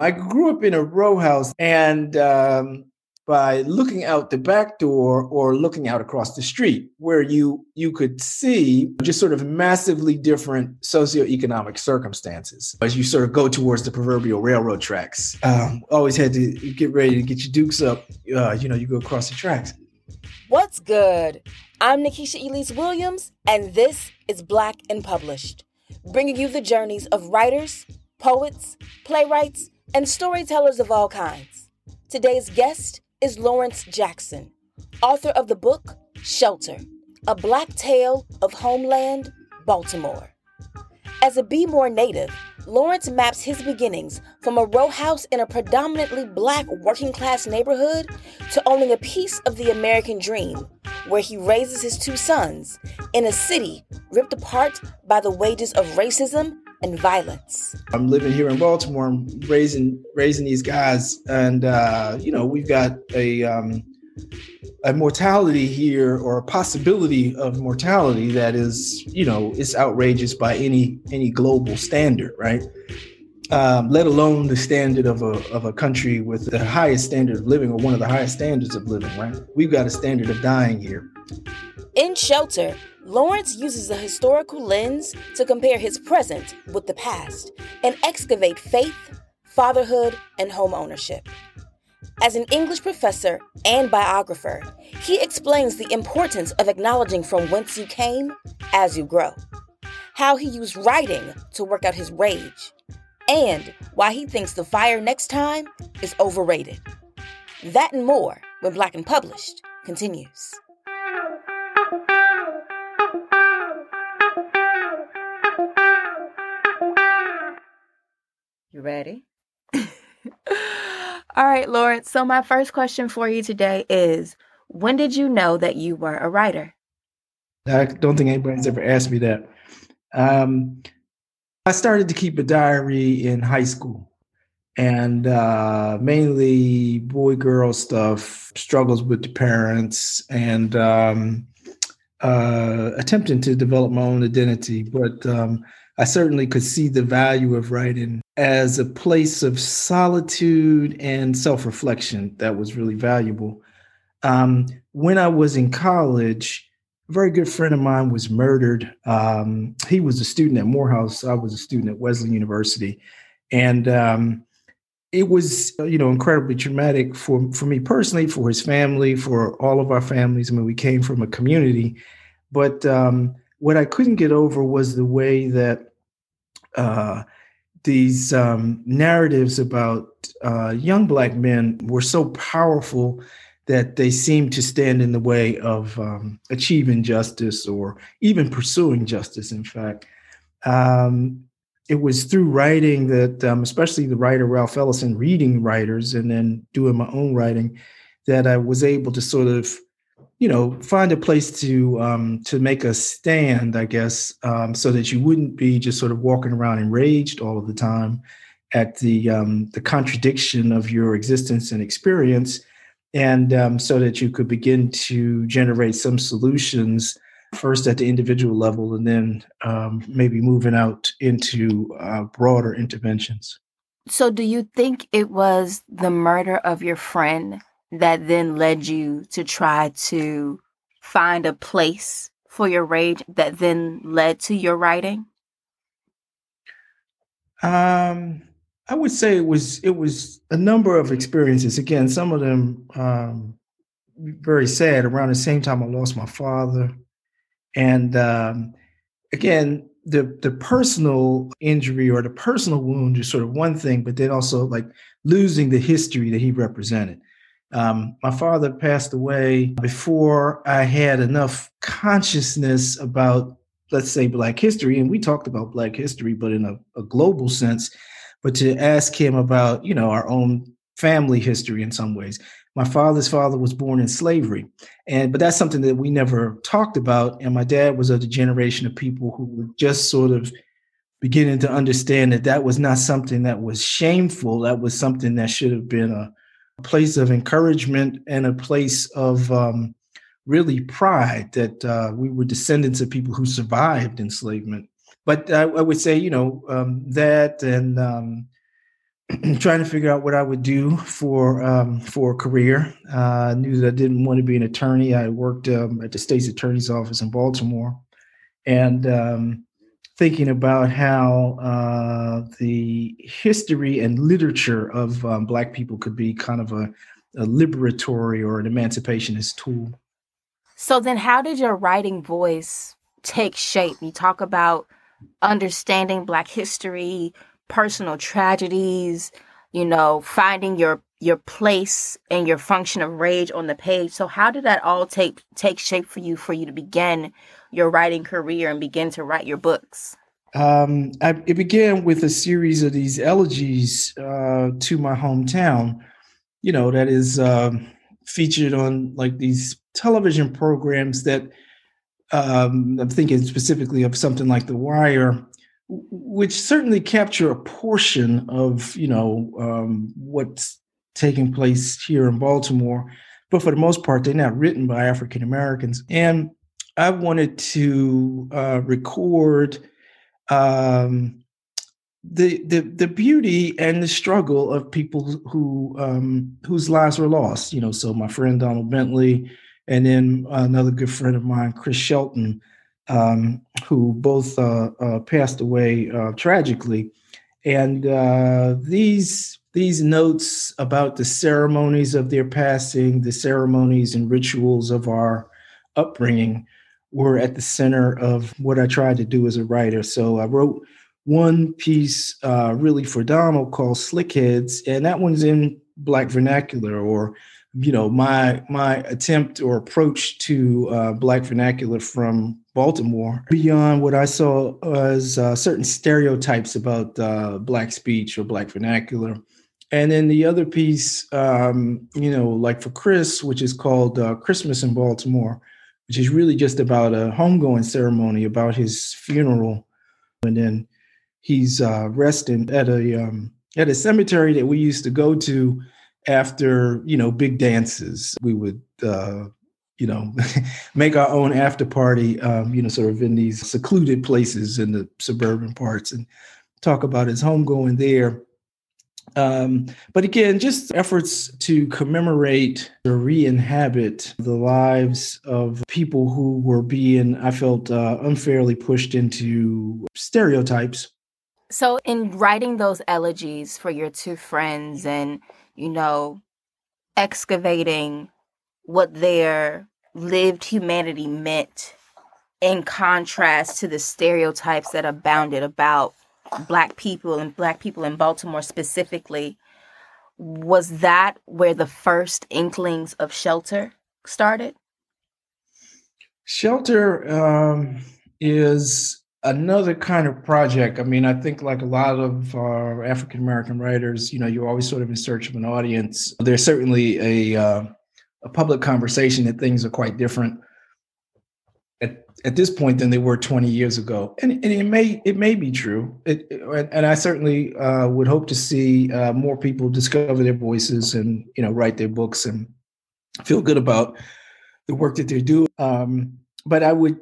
I grew up in a row house, and um, by looking out the back door or looking out across the street, where you you could see just sort of massively different socioeconomic circumstances as you sort of go towards the proverbial railroad tracks. Um, always had to get ready to get your dukes up. Uh, you know, you go across the tracks. What's good? I'm Nikisha Elise Williams, and this is Black and Published, bringing you the journeys of writers, poets, playwrights, and storytellers of all kinds. Today's guest is Lawrence Jackson, author of the book Shelter A Black Tale of Homeland, Baltimore. As a Be More native, Lawrence maps his beginnings from a row house in a predominantly black working class neighborhood to owning a piece of the American dream, where he raises his two sons in a city ripped apart by the wages of racism and violence. I'm living here in Baltimore. I'm raising raising these guys, and uh, you know we've got a um, a mortality here or a possibility of mortality that is you know it's outrageous by any any global standard, right? Um, let alone the standard of a of a country with the highest standard of living or one of the highest standards of living, right? We've got a standard of dying here. In Shelter, Lawrence uses a historical lens to compare his present with the past and excavate faith, fatherhood, and home ownership. As an English professor and biographer, he explains the importance of acknowledging from whence you came as you grow, how he used writing to work out his rage, and why he thinks the fire next time is overrated. That and more when Black and Published continues. You ready? All right, Lawrence. So, my first question for you today is When did you know that you were a writer? I don't think anybody's ever asked me that. Um, I started to keep a diary in high school and uh, mainly boy girl stuff, struggles with the parents, and um, uh, attempting to develop my own identity. But um, I certainly could see the value of writing as a place of solitude and self reflection that was really valuable. Um, when I was in college, a very good friend of mine was murdered. Um, he was a student at Morehouse. I was a student at Wesleyan University. And um, it was, you know, incredibly traumatic for, for me personally, for his family, for all of our families. I mean, we came from a community. But um, what I couldn't get over was the way that uh, these um, narratives about uh, young black men were so powerful that they seemed to stand in the way of um, achieving justice or even pursuing justice. In fact, um, it was through writing that, um, especially the writer Ralph Ellison, reading writers and then doing my own writing, that I was able to sort of you know, find a place to um, to make a stand, I guess, um, so that you wouldn't be just sort of walking around enraged all of the time at the um, the contradiction of your existence and experience, and um, so that you could begin to generate some solutions first at the individual level, and then um, maybe moving out into uh, broader interventions. So, do you think it was the murder of your friend that then led you to try to find a place for your rage that then led to your writing? Um, I would say it was it was a number of experiences. Again, some of them um, very sad. Around the same time, I lost my father, and um, again, the the personal injury or the personal wound is sort of one thing, but then also like losing the history that he represented. Um, my father passed away before I had enough consciousness about, let's say, Black history. And we talked about Black history, but in a, a global sense. But to ask him about, you know, our own family history in some ways. My father's father was born in slavery. And but that's something that we never talked about. And my dad was of the generation of people who were just sort of beginning to understand that that was not something that was shameful. That was something that should have been a place of encouragement and a place of um, really pride that uh, we were descendants of people who survived enslavement. But I, I would say, you know, um, that and um, trying to figure out what I would do for um, for a career. Uh, I knew that I didn't want to be an attorney. I worked um, at the state's attorney's office in Baltimore, and um, thinking about how uh, the history and literature of um, Black people could be kind of a, a liberatory or an emancipationist tool. So then, how did your writing voice take shape? You talk about understanding Black history, personal tragedies, you know, finding your your place and your function of rage on the page. So how did that all take take shape for you for you to begin your writing career and begin to write your books? Um, I, it began with a series of these elegies uh, to my hometown. You know, that is uh, featured on like these television programs that um, I'm thinking specifically of something like The Wire, which certainly capture a portion of you know um, what's taking place here in Baltimore, but for the most part, they're not written by African Americans. And I wanted to uh, record um, the the the beauty and the struggle of people who um, whose lives were lost. You know, so my friend Donald Bentley, and then another good friend of mine, Chris Shelton um, who both uh, uh, passed away uh, tragically. And uh, these these notes about the ceremonies of their passing, the ceremonies and rituals of our upbringing, were at the center of what I tried to do as a writer. So I wrote one piece uh, really for Donald called Slickheads, and that one's in Black vernacular or you know my my attempt or approach to uh, black vernacular from baltimore beyond what i saw as uh, certain stereotypes about uh, black speech or black vernacular and then the other piece um, you know like for chris which is called uh, christmas in baltimore which is really just about a homegoing ceremony about his funeral. And then he's uh, resting at a um, at a cemetery that we used to go to after you know big dances. We would uh you know make our own after party um you know sort of in these secluded places in the suburban parts and talk about his homegoing there um, but again, just efforts to commemorate or re-inhabit the lives of people who were being, I felt, uh, unfairly pushed into stereotypes. So, in writing those elegies for your two friends and you know, excavating what their lived humanity meant in contrast to the stereotypes that abounded about black people and black people in Baltimore specifically was that where the first inklings of shelter started shelter um, is another kind of project. I mean, I think like a lot of African American writers, you know, you're always sort of in search of an audience. There's certainly a uh, a public conversation that things are quite different at, at this point than they were 20 years ago, and, and it may it may be true. It, and I certainly uh, would hope to see uh, more people discover their voices and you know write their books and feel good about the work that they do. Um, but I would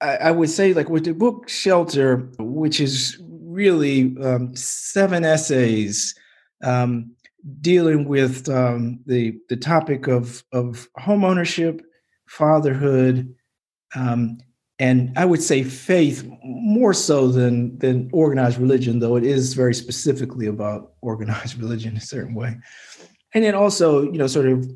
I, I would say, like with the book Shelter, which is really um, seven essays um, dealing with um, the the topic of of home ownership, fatherhood, um, and I would say faith more so than than organized religion, though it is very specifically about organized religion in a certain way, and then also you know sort of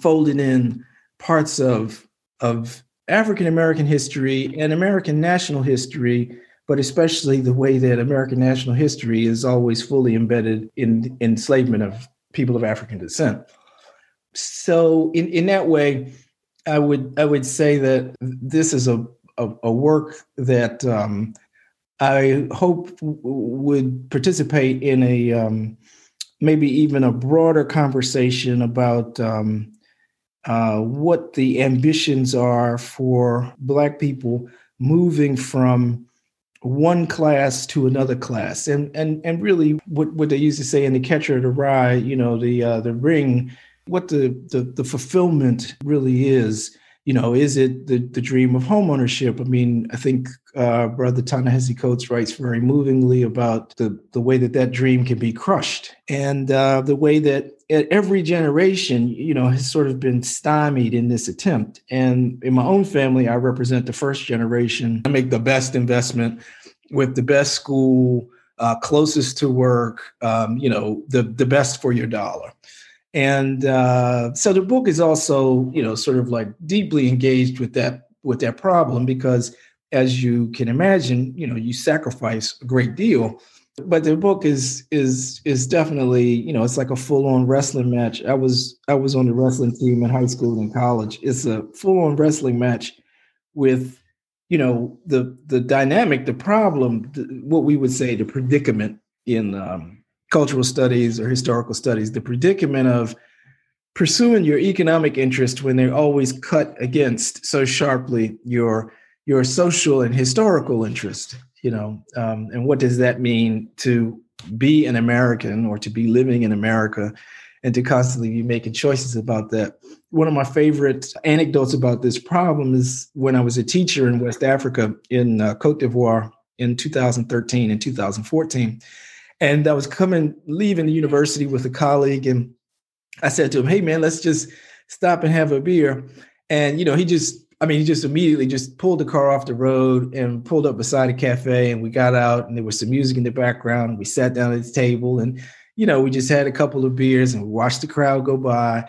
folded in parts of of African American history and American national history, but especially the way that American national history is always fully embedded in enslavement of people of African descent. So, in, in that way, I would I would say that this is a a, a work that um, I hope w- would participate in a um, maybe even a broader conversation about um, uh, what the ambitions are for Black people moving from one class to another class, and and and really what what they used to say in the Catcher in the Rye, you know, the uh, the ring, what the, the the fulfillment really is, you know, is it the, the dream of homeownership? I mean, I think uh, Brother Ta-Nehisi Coates writes very movingly about the, the way that that dream can be crushed and uh, the way that at every generation, you know, has sort of been stymied in this attempt. And in my own family, I represent the first generation. I make the best investment with the best school, uh, closest to work, um, you know, the, the best for your dollar. And uh, so the book is also, you know, sort of like deeply engaged with that with that problem because, as you can imagine, you know, you sacrifice a great deal. But the book is is is definitely, you know, it's like a full on wrestling match. I was I was on the wrestling team in high school and college. It's a full on wrestling match with you know the the dynamic the problem what we would say the predicament in um, cultural studies or historical studies the predicament of pursuing your economic interest when they're always cut against so sharply your your social and historical interest you know? Um, and what does that mean to be an american or to be living in america and to constantly be making choices about that? One of my favorite anecdotes about this problem is when i was a teacher in west africa in uh, cote d'ivoire in 2013 and 2014 and I was coming, leaving the university with a colleague, and I said to him, "Hey, man, let's just stop and have a beer." And you know, he just, I mean, he just immediately just pulled the car off the road and pulled up beside a cafe, and we got out, and there was some music in the background. And we sat down at the table, and you know, we just had a couple of beers, and watched the crowd go by.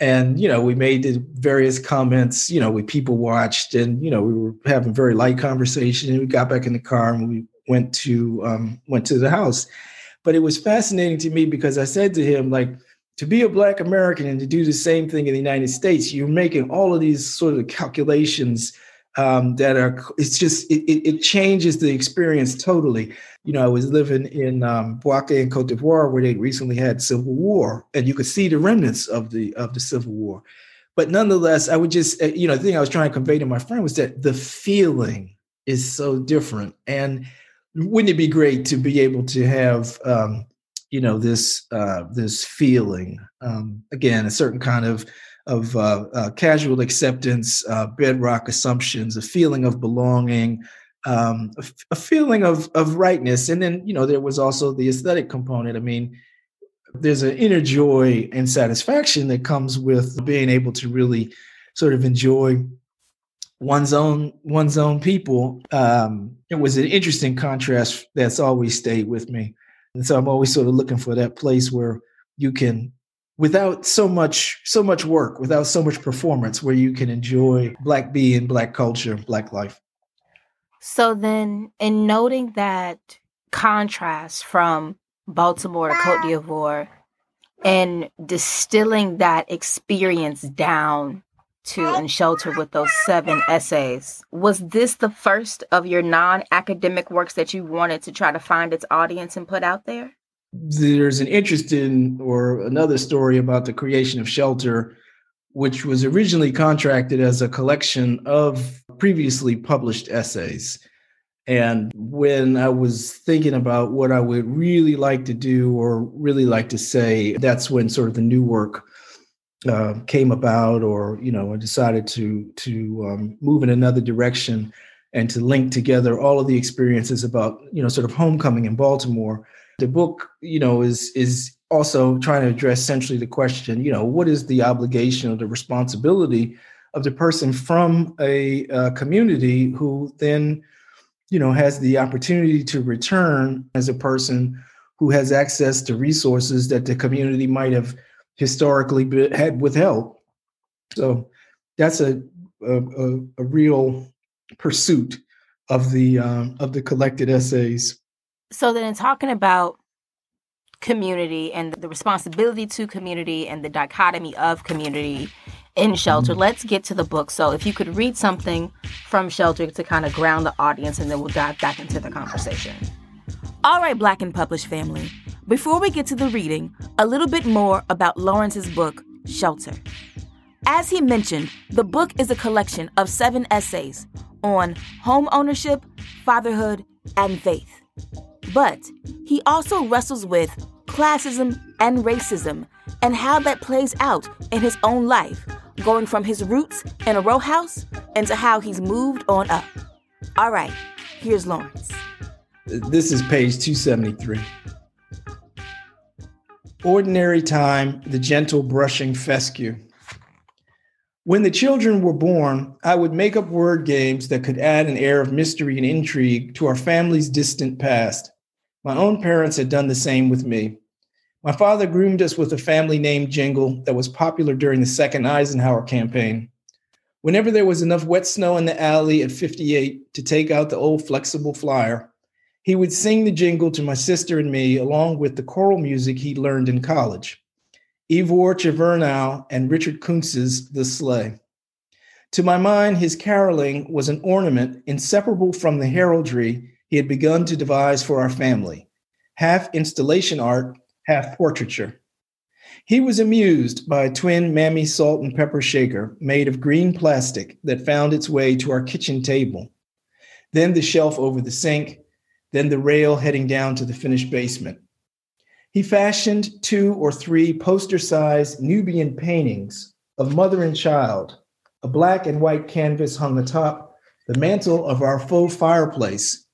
And you know, we made the various comments. You know, we people watched, and you know, we were having very light conversation. And we got back in the car, and we went to um, went to the house but it was fascinating to me because I said to him, like, to be a Black American and to do the same thing in the United States, you're making all of these sort of calculations um, that are, it's just, it, it, changes the experience totally. You know, I was living in um, Bouaké in Cote d'Ivoire where they recently had civil war and you could see the remnants of the, of the civil war. But nonetheless, I would just, uh, you know, the thing I was trying to convey to my friend was that the feeling is so different. And wouldn't it be great to be able to have um, you know this uh, this feeling? Um, again a certain kind of of uh, uh, casual acceptance uh, bedrock assumptions a feeling of belonging um, a, a, feeling of of rightness. And then you know there was also the aesthetic component. I mean there's an inner joy and satisfaction that comes with being able to really sort of enjoy one's own one's own people. Um, it was an interesting contrast that's always stayed with me, and so I'm always sort of looking for that place where you can, without so much so much work, without so much performance, where you can enjoy Black being, Black culture, Black life. So then, in noting that contrast from Baltimore to Cote d'Ivoire and distilling that experience down to and shelter with those seven essays. Was this the first of your non academic works that you wanted to try to find its audience and put out there? There's an interesting or another story about the creation of Shelter, which was originally contracted as a collection of previously published essays. And when I was thinking about what I would really like to do or really like to say, that's when sort of the new work uh, came about, or you know, decided to to um, move in another direction and to link together all of the experiences about you know sort of homecoming in Baltimore. The book, you know, is is also trying to address centrally the question, you know, what is the obligation or the responsibility of the person from a, a community who then, you know, has the opportunity to return as a person who has access to resources that the community might have historically had withheld. So that's a a, a, a real pursuit of the um, of the collected essays. So then, talking about community and the responsibility to community and the dichotomy of community in shelter, mm-hmm. let's get to the book. So, if you could read something from shelter to kind of ground the audience, and then we'll dive back into the conversation. All right, Black and Published family. Before we get to the reading, a little bit more about Lawrence's book, Shelter. As he mentioned, the book is a collection of seven essays on home ownership, fatherhood, and faith. But he also wrestles with classism and racism and how that plays out in his own life going from his roots in a row house into how he's moved on up. All right, here's Lawrence. This is page 273. Ordinary time, the gentle brushing fescue. When the children were born, I would make up word games that could add an air of mystery and intrigue to our family's distant past. My own parents had done the same with me. My father groomed us with a family name jingle that was popular during the second Eisenhower campaign. Whenever there was enough wet snow in the alley at 58 to take out the old flexible flyer, he would sing the jingle to my sister and me along with the choral music he learned in college. Ivor Chevernow and Richard Kountz's The Sleigh. To my mind, his caroling was an ornament inseparable from the heraldry he had begun to devise for our family, half installation art half portraiture. He was amused by a twin Mammy salt and pepper shaker made of green plastic that found its way to our kitchen table, then the shelf over the sink, then the rail heading down to the finished basement. He fashioned two or three poster sized Nubian paintings of mother and child. A black and white canvas hung atop the mantel of our faux fireplace,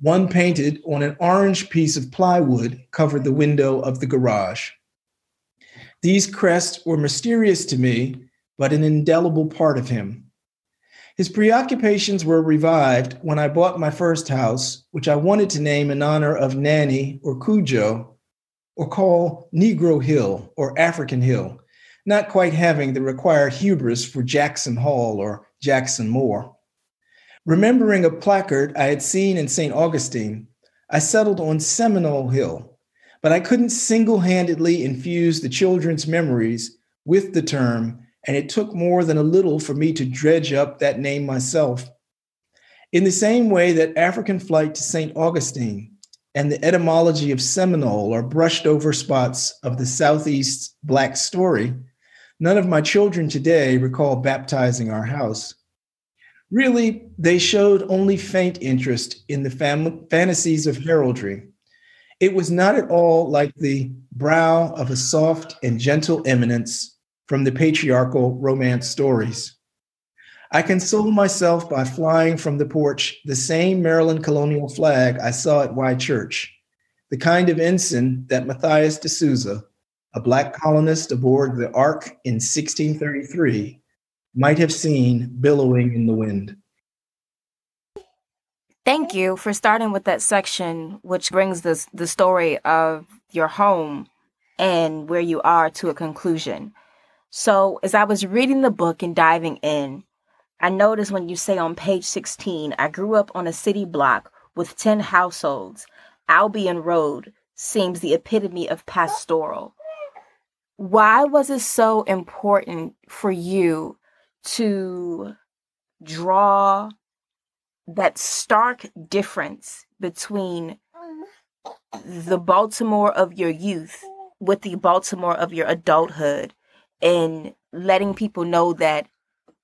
one painted on an orange piece of plywood covered the window of the garage. These crests were mysterious to me, but an indelible part of him. His preoccupations were revived when I bought my first house, which I wanted to name in honor of Nanny or Cudjoe, or call Negro Hill or African Hill, not quite having the required hubris for Jackson Hall or Jackson Moore. Remembering a placard I had seen in St. Augustine, I settled on Seminole Hill, but I couldn't single handedly infuse the children's memories with the term, and it took more than a little for me to dredge up that name myself. In the same way that African flight to St. Augustine and the etymology of Seminole are brushed over spots of the Southeast's Black story, none of my children today recall baptizing our house. Really, they showed only faint interest in the fam- fantasies of heraldry. It was not at all like the brow of a soft and gentle eminence from the patriarchal romance stories. I console myself by flying from the porch the same Maryland colonial flag I saw at Wye Church, the kind of ensign that Matthias de Souza, a black colonist aboard the Ark in 1633, might have seen billowing in the wind. Thank you for starting with that section, which brings this the story of your home and where you are to a conclusion. So, as I was reading the book and diving in, I noticed when you say on page 16, I grew up on a city block with 10 households. Albion Road seems the epitome of pastoral. Why was it so important for you to draw that stark difference between the Baltimore of your youth with the Baltimore of your adulthood and letting people know that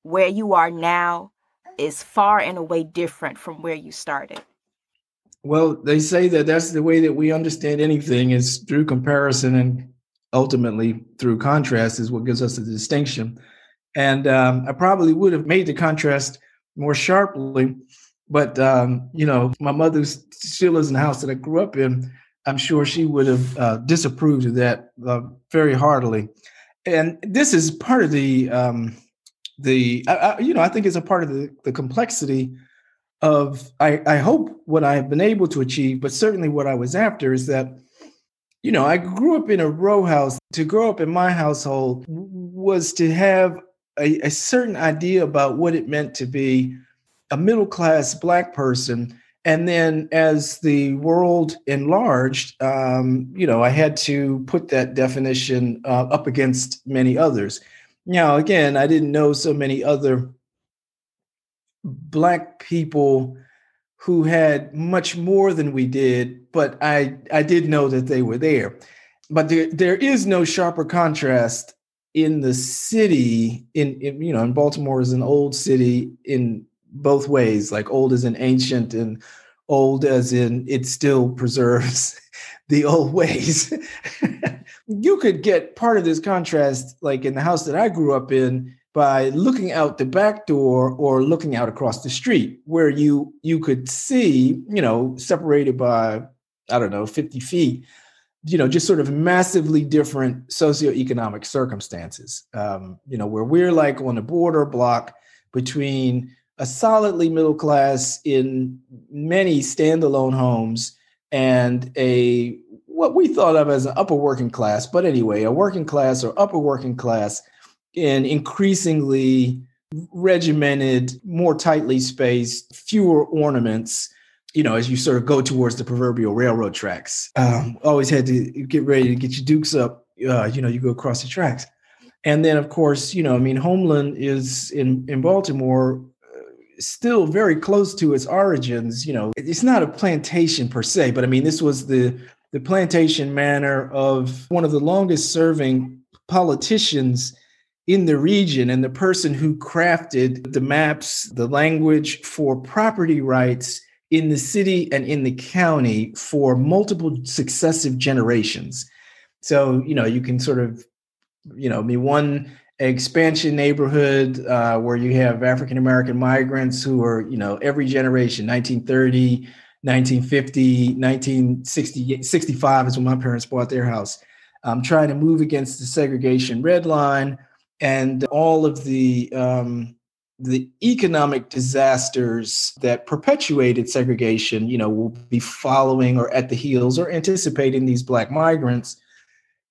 where you are now is far and away different from where you started. Well, they say that that's the way that we understand anything is through comparison and ultimately through contrast is what gives us the distinction. And um, I probably would have made the contrast more sharply, but um, you know, my mother still lives in the house that I grew up in. I'm sure she would have uh, disapproved of that uh, very heartily. And this is part of the um, the I, I, you know I think it's a part of the, the complexity of I, I hope what I have been able to achieve, but certainly what I was after is that you know I grew up in a row house. To grow up in my household was to have a, a certain idea about what it meant to be a middle class black person and then as the world enlarged um, you know i had to put that definition uh, up against many others. Now again i didn't know so many other black people who had much more than we did but i i did know that they were there. But there, there is no sharper contrast in the city in, in, you know in baltimore is an old city in both ways like old as in ancient and old as in it still preserves the old ways. You could get part of this contrast like in the house that i grew up in by looking out the back door or looking out across the street where you you could see you know separated by i don't know 50 feet you know just sort of massively different socioeconomic circumstances. Um, you know where we're like on the border block between a solidly middle class in many standalone homes and a what we thought of as an upper working class but anyway a working class or upper working class in increasingly regimented, more tightly spaced, fewer ornaments. You know, as you sort of go towards the proverbial railroad tracks, um, always had to get ready to get your dukes up. Uh, you know, you go across the tracks, and then of course, you know, I mean, Homeland is in in Baltimore, still very close to its origins. You know, it's not a plantation per se, but I mean, this was the the plantation manor of one of the longest serving politicians in the region and the person who crafted the maps, the language for property rights in the city and in the county for multiple successive generations. So, you know, you can sort of, you know, I mean, one expansion neighborhood uh, where you have African American migrants who are, you know, every generation, 1930, 1950, 1960, 65 is when my parents bought their house. Um, trying to move against the segregation red line, and all of the um, the economic disasters that perpetuated segregation, you know, will be following or at the heels or anticipating these black migrants.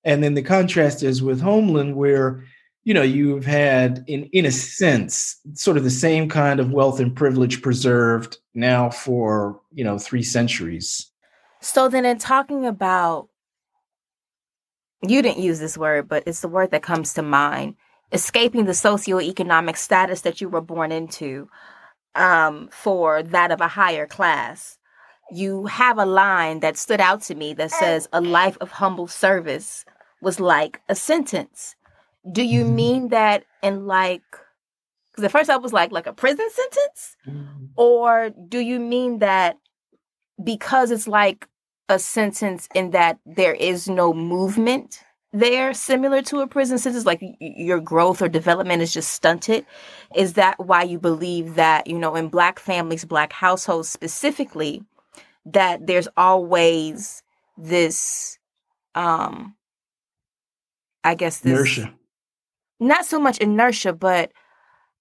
And then the contrast is with Homeland, where you know you've had, in in a sense, sort of the same kind of wealth and privilege preserved now for you know three centuries. So then, in talking about, you didn't use this word, but it's the word that comes to mind escaping the socioeconomic status that you were born into um, for that of a higher class. You have a line that stood out to me that says, A life of humble service was like a sentence. Do you mm-hmm. mean that in like, because at first I was like, like a prison sentence? Mm-hmm. Or do you mean that because it's like a sentence in that there is no movement there similar to a prison sentence like your growth or development is just stunted is that why you believe that you know in black families black households specifically that there's always this um i guess this inertia not so much inertia but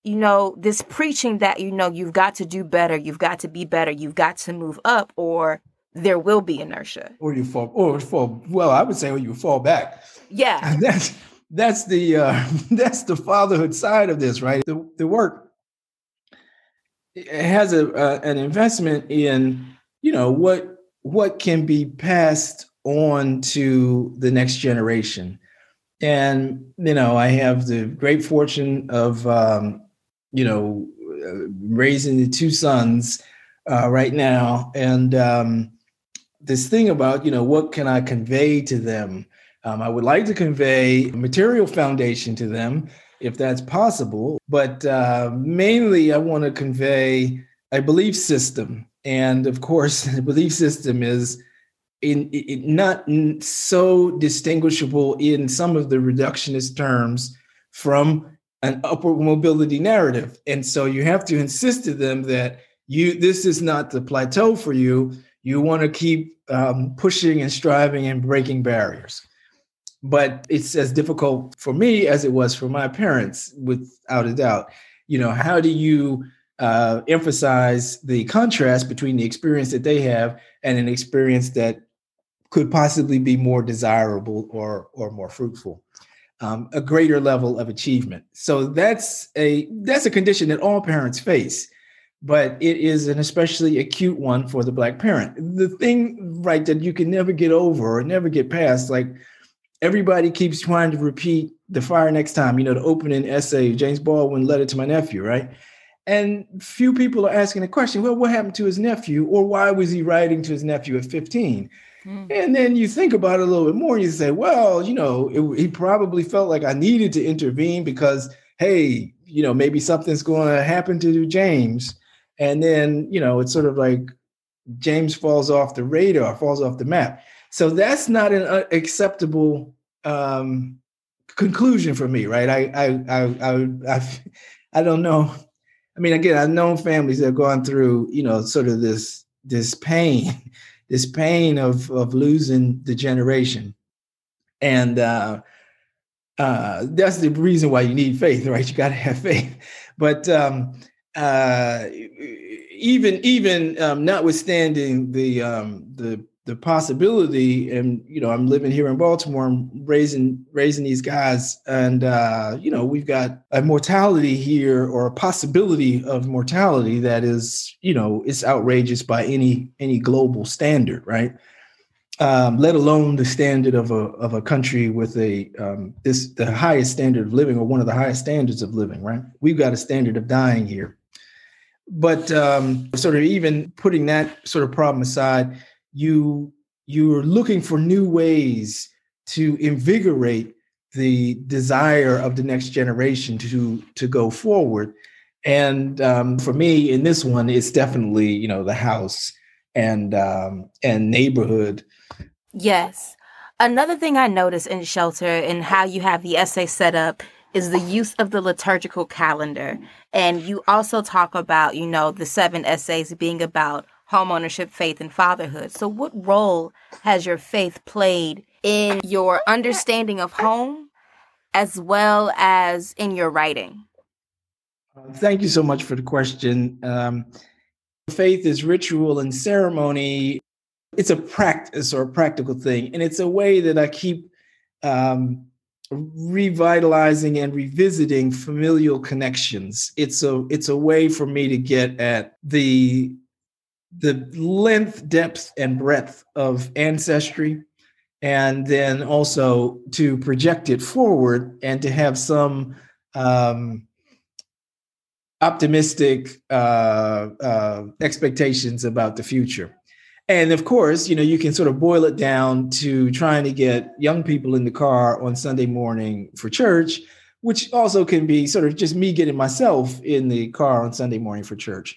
you know this preaching that you know you've got to do better you've got to be better you've got to move up or there will be inertia. Or you fall, or fall. Well, I would say, or you fall back. Yeah, and that's that's the uh, that's the fatherhood side of this, right? The the work has a uh, an investment in you know what what can be passed on to the next generation, and you know I have the great fortune of um, you know raising the two sons uh, right now, and um, this thing about you know what can I convey to them. Um, I would like to convey material foundation to them if that's possible, but uh, mainly I want to convey a belief system, and of course, the belief system is in, in not so distinguishable in some of the reductionist terms from an upward mobility narrative, and so you have to insist to them that you this is not the plateau for you you want to keep um, pushing and striving and breaking barriers. But it's as difficult for me as it was for my parents, without a doubt. You know, how do you uh, emphasize the contrast between the experience that they have and an experience that could possibly be more desirable or or more fruitful? Um, a greater level of achievement. So that's a that's a condition that all parents face but it is an especially acute one for the black parent. The thing, right, that you can never get over or never get past, like everybody keeps trying to repeat the fire next time, you know, the opening essay, James Baldwin letter to my nephew, right? And few people are asking the question, well, what happened to his nephew? Or why was he writing to his nephew at 15? Mm. And then you think about it a little bit more and you say, well, you know, it, he probably felt like I needed to intervene because, hey, you know, maybe something's going to happen to James and then you know it's sort of like James falls off the radar, falls off the map. So that's not an acceptable um, conclusion for me, right? I I I I I, I don't know. I mean, again, I've known families that have gone through, you know, sort of this this pain, this pain of of losing the generation, and uh, uh, that's the reason why you need faith, right? You got to have faith. But um, uh, even even um, notwithstanding the um, the the possibility, and you know, I'm living here in Baltimore, I'm raising raising these guys, and uh, you know, we've got a mortality here or a possibility of mortality that is, you know, it's outrageous by any any global standard, right? Um, let alone the standard of a of a country with a um, this the highest standard of living or one of the highest standards of living, right? We've got a standard of dying here, but um, sort of even putting that sort of problem aside you you're looking for new ways to invigorate the desire of the next generation to to go forward. And um, for me in this one it's definitely you know the house and um, and neighborhood. Yes. Another thing i noticed in shelter and how you have the essay set up is the use of the liturgical calendar. And you also talk about you know the seven essays being about homeownership, faith, and fatherhood. So, what role has your faith played in your understanding of home as well as in your writing? Thank you so much for the question. Um, faith is ritual and ceremony. It's a practice or a practical thing, and it's a way that I keep um, revitalizing and revisiting familial connections. It's a it's a way for me to get at the the length, depth, and breadth of ancestry, and then also to project it forward and to have some um, optimistic uh, uh, expectations about the future. And of course, you know, you can sort of boil it down to trying to get young people in the car on Sunday morning for church, which also can be sort of just me getting myself in the car on Sunday morning for church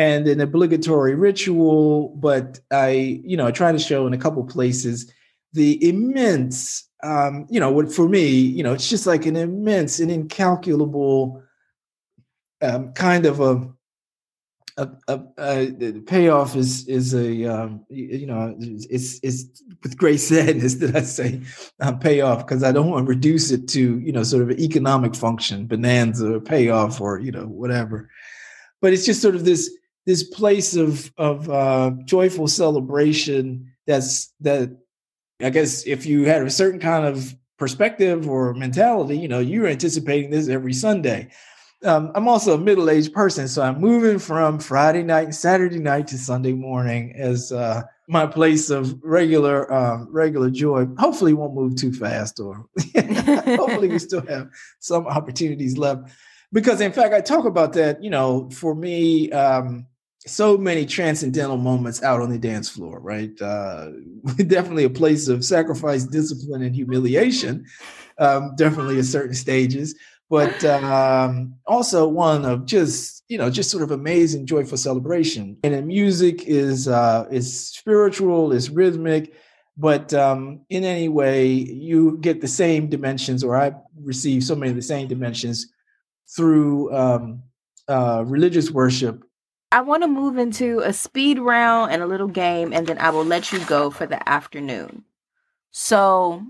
and an obligatory ritual. But I, you know, I try to show in a couple places the immense, um, you know, what for me, you know, it's just like an immense and incalculable um, kind of a, a, a, a, payoff is is a um, you know it's it's with great sadness that I say um, payoff because I don't want to reduce it to you know sort of an economic function bonanza or payoff or you know whatever, but it's just sort of this this place of of uh, joyful celebration that's that I guess if you had a certain kind of perspective or mentality, you know, you're anticipating this every Sunday. Um, I'm also a middle-aged person, so I'm moving from Friday night and Saturday night to Sunday morning as uh, my place of regular um, regular joy. Hopefully, won't move too fast, or hopefully, we still have some opportunities left. Because in fact, I talk about that. You know, for me, um, so many transcendental moments out on the dance floor, right? Uh, definitely a place of sacrifice, discipline, and humiliation. Um, definitely at certain stages, but um, also one of just you know just sort of amazing, joyful celebration. And the music is uh, is spiritual, is rhythmic, but um, in any way you get the same dimensions, or I receive so many of the same dimensions through um, uh, religious worship I want to move into a speed round and a little game, and then I will let you go for the afternoon. So,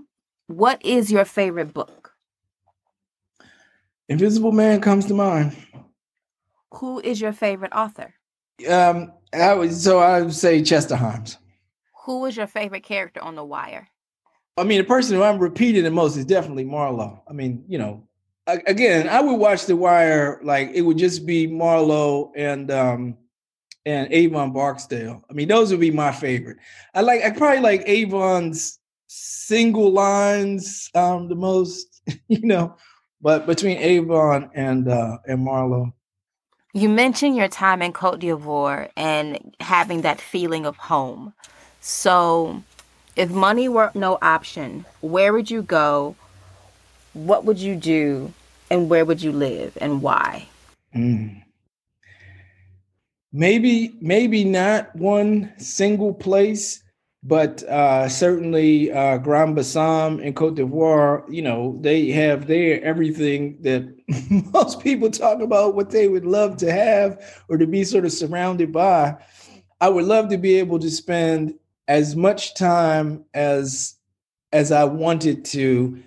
what is your favorite book? Invisible Man comes to mind. Who is your favorite author? Um, I would so I would say Chester Himes. Who is your favorite character on The Wire? I mean, the person who I'm repeating the most is definitely Marlo. I mean, you know, again, I would watch The Wire like it would just be Marlo and um and Avon Barksdale. I mean, those would be my favorite. I like I probably like Avon's single lines um the most, you know, but between Avon and uh and Marlo. You mentioned your time in Cote d'Ivoire and having that feeling of home. So, if money were no option, where would you go? what would you do and where would you live and why? Mm. Maybe, maybe not one single place, but uh, certainly uh, Grand Bassam and Cote d'Ivoire, you know, they have there everything that most people talk about what they would love to have or to be sort of surrounded by. I would love to be able to spend as much time as as I wanted to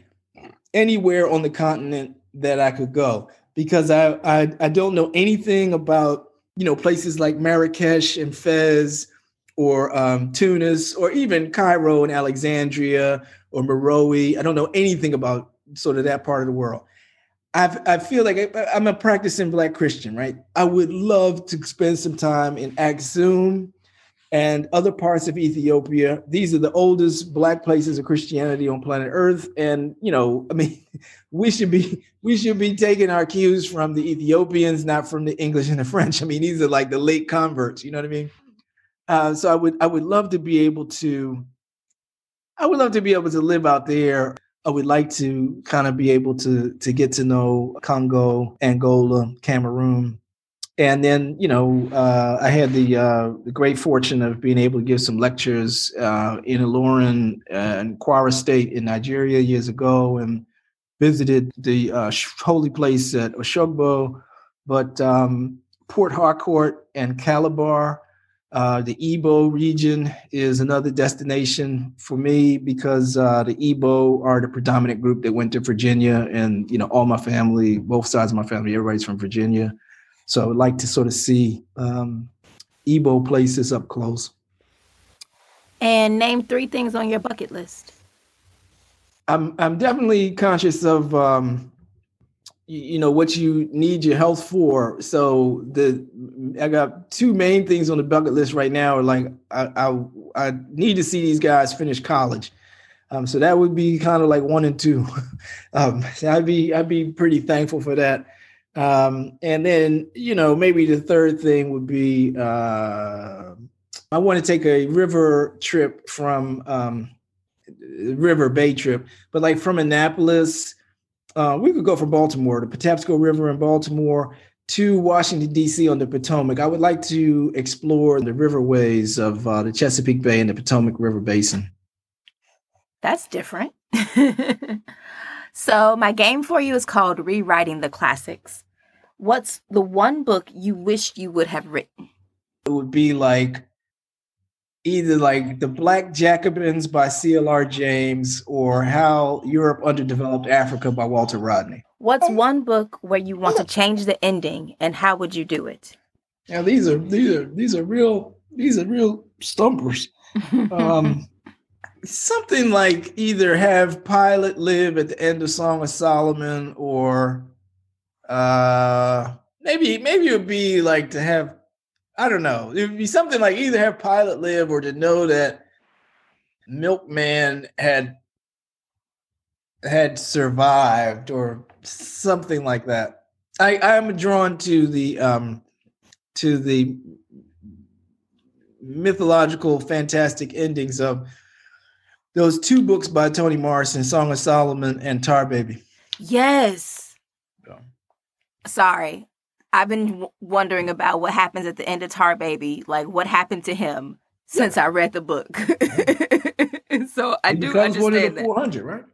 anywhere on the continent that I could go because I I, I don't know anything about you know places like Marrakesh and Fez or um, Tunis or even Cairo and Alexandria or Meroe. I don't know anything about sort of that part of the world. i I feel like I, am a practicing Black Christian, right? I would love to spend some time in Aksum and other parts of Ethiopia. These are the oldest Black places of Christianity on planet Earth, and you know, I mean, we should be we should be taking our cues from the Ethiopians, not from the English and the French. I mean, these are like the late converts. You know what I mean? Uh, so I would I would love to be able to I would love to be able to live out there. I would like to kind of be able to to get to know Congo, Angola, Cameroon, and then you know uh, I had the uh, the great fortune of being able to give some lectures uh, in Ilorin and Kwara State in Nigeria years ago, and visited the uh, holy place at Oshogbo, but um, Port Harcourt and Calabar uh, the Igbo region is another destination for me because uh, the Igbo are the predominant group that went to Virginia, and you know all my family, both sides of my family, everybody's from Virginia. So I would like to sort of see um, Igbo places up close. And name three things on your bucket list. I'm I'm definitely conscious of um, you know what you need your health for. So the i got two main things on the bucket list right now. Are like i i, I need to see these guys finish college. Um, so that would be kind of like one and two. Um, so i'd be i'd be pretty thankful for that um, and then you know maybe the third thing would be uh, i want to take a river trip from um, river bay trip but like from annapolis uh, we could go from Baltimore, the Patapsco River in Baltimore, to Washington, D.C. on the Potomac. I would like to explore the riverways of uh, the Chesapeake Bay and the Potomac River Basin. That's different. so, my game for you is called Rewriting the Classics. What's the one book you wish you would have written? It would be like either like The Black Jacobins by C.L.R. James or How Europe Underdeveloped Africa by Walter Rodney. What's one book where you want to change the ending and how would you do it? Now these are these are these are real these are real stumpers. Um, something like either have Pilate live at the end of Song of Solomon or uh maybe maybe it would be like to have I don't know. It would be something like either have Pilate live or to know that Milkman had had survived or something like that. I I'm drawn to the um to the mythological fantastic endings of those two books by Toni Morrison, Song of Solomon and Tar Baby. Yes. Sorry. I've been w- wondering about what happens at the end of Tar Baby, like what happened to him since I read the book. so I do understand that. 400, right?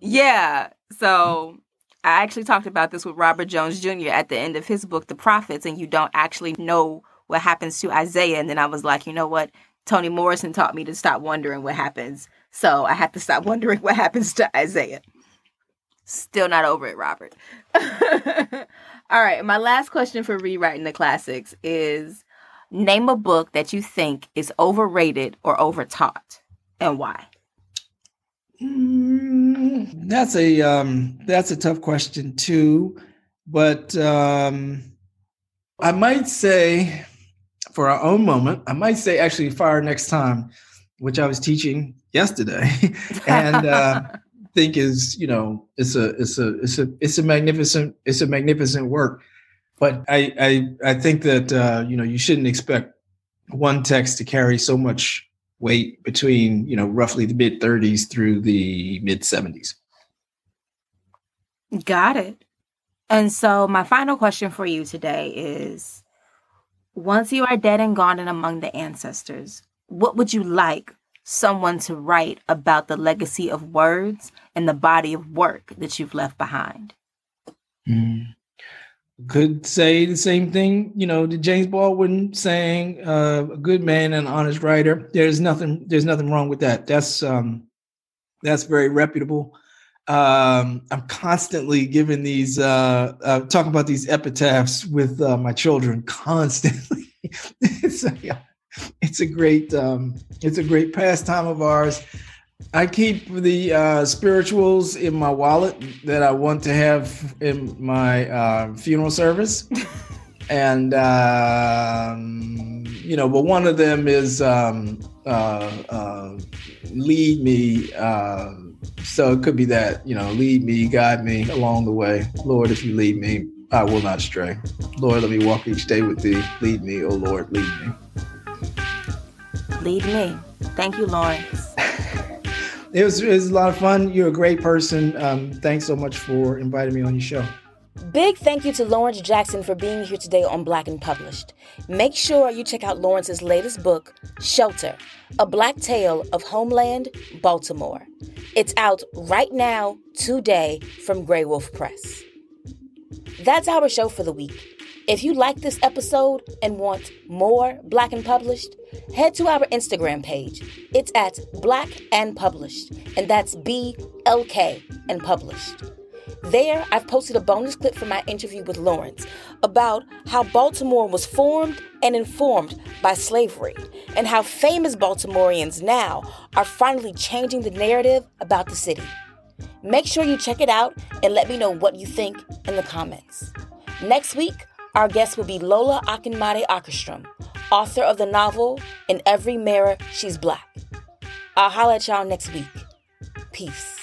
Yeah. So I actually talked about this with Robert Jones Jr. at the end of his book, The Prophets, and you don't actually know what happens to Isaiah. And then I was like, you know what? Toni Morrison taught me to stop wondering what happens. So I have to stop wondering what happens to Isaiah. Still not over it, Robert. All right. My last question for rewriting the classics is name a book that you think is overrated or overtaught and why. Mm, that's a um, that's a tough question too, but um, I might say, for our own moment, I might say actually fire next time, which I was teaching yesterday, and uh, think is you know it's a it's a it's a it's a magnificent it's a magnificent work. But i i i think that uh you know you shouldn't expect one text to carry so much weight between you know roughly the mid 30s through the mid 70s got it. And so my final question for you today is once you are dead and gone and among the ancestors what would you like someone to write about the legacy of words and the body of work that you've left behind? Mm. Could say the same thing, you know, the James Baldwin saying, uh, "A good man and honest writer." There's nothing. There's nothing wrong with that. That's um, that's very reputable. Um, I'm constantly giving these, uh, uh, talking about these epitaphs with uh, my children constantly. a, yeah, it's a great, um, it's a great pastime of ours. I keep the uh, spirituals in my wallet that I want to have in my uh, funeral service, and um, you know, but one of them is um, uh, uh lead me. Uh, so it could be that you know, lead me, guide me along the way, Lord. If you lead me, I will not stray. Lord, let me walk each day with thee. Lead me, oh Lord, lead me. Lead me. Thank you, Lawrence. it was, it was a lot of fun. You're a great person. Um, thanks so much for inviting me on your show. Big thank you to Lawrence Jackson for being here today on Black and Published. Make sure you check out Lawrence's latest book, Shelter A Black Tale of Homeland, Baltimore. It's out right now, today, from Graywolf Press. That's our show for the week. If you like this episode and want more Black and Published, head to our Instagram page. It's at Black and Published, and that's B L K and Published. There, I've posted a bonus clip from my interview with Lawrence about how Baltimore was formed and informed by slavery, and how famous Baltimoreans now are finally changing the narrative about the city. Make sure you check it out and let me know what you think in the comments. Next week, our guest will be Lola Akinmade Åkerström, author of the novel In Every Mirror She's Black. I'll holler at y'all next week. Peace.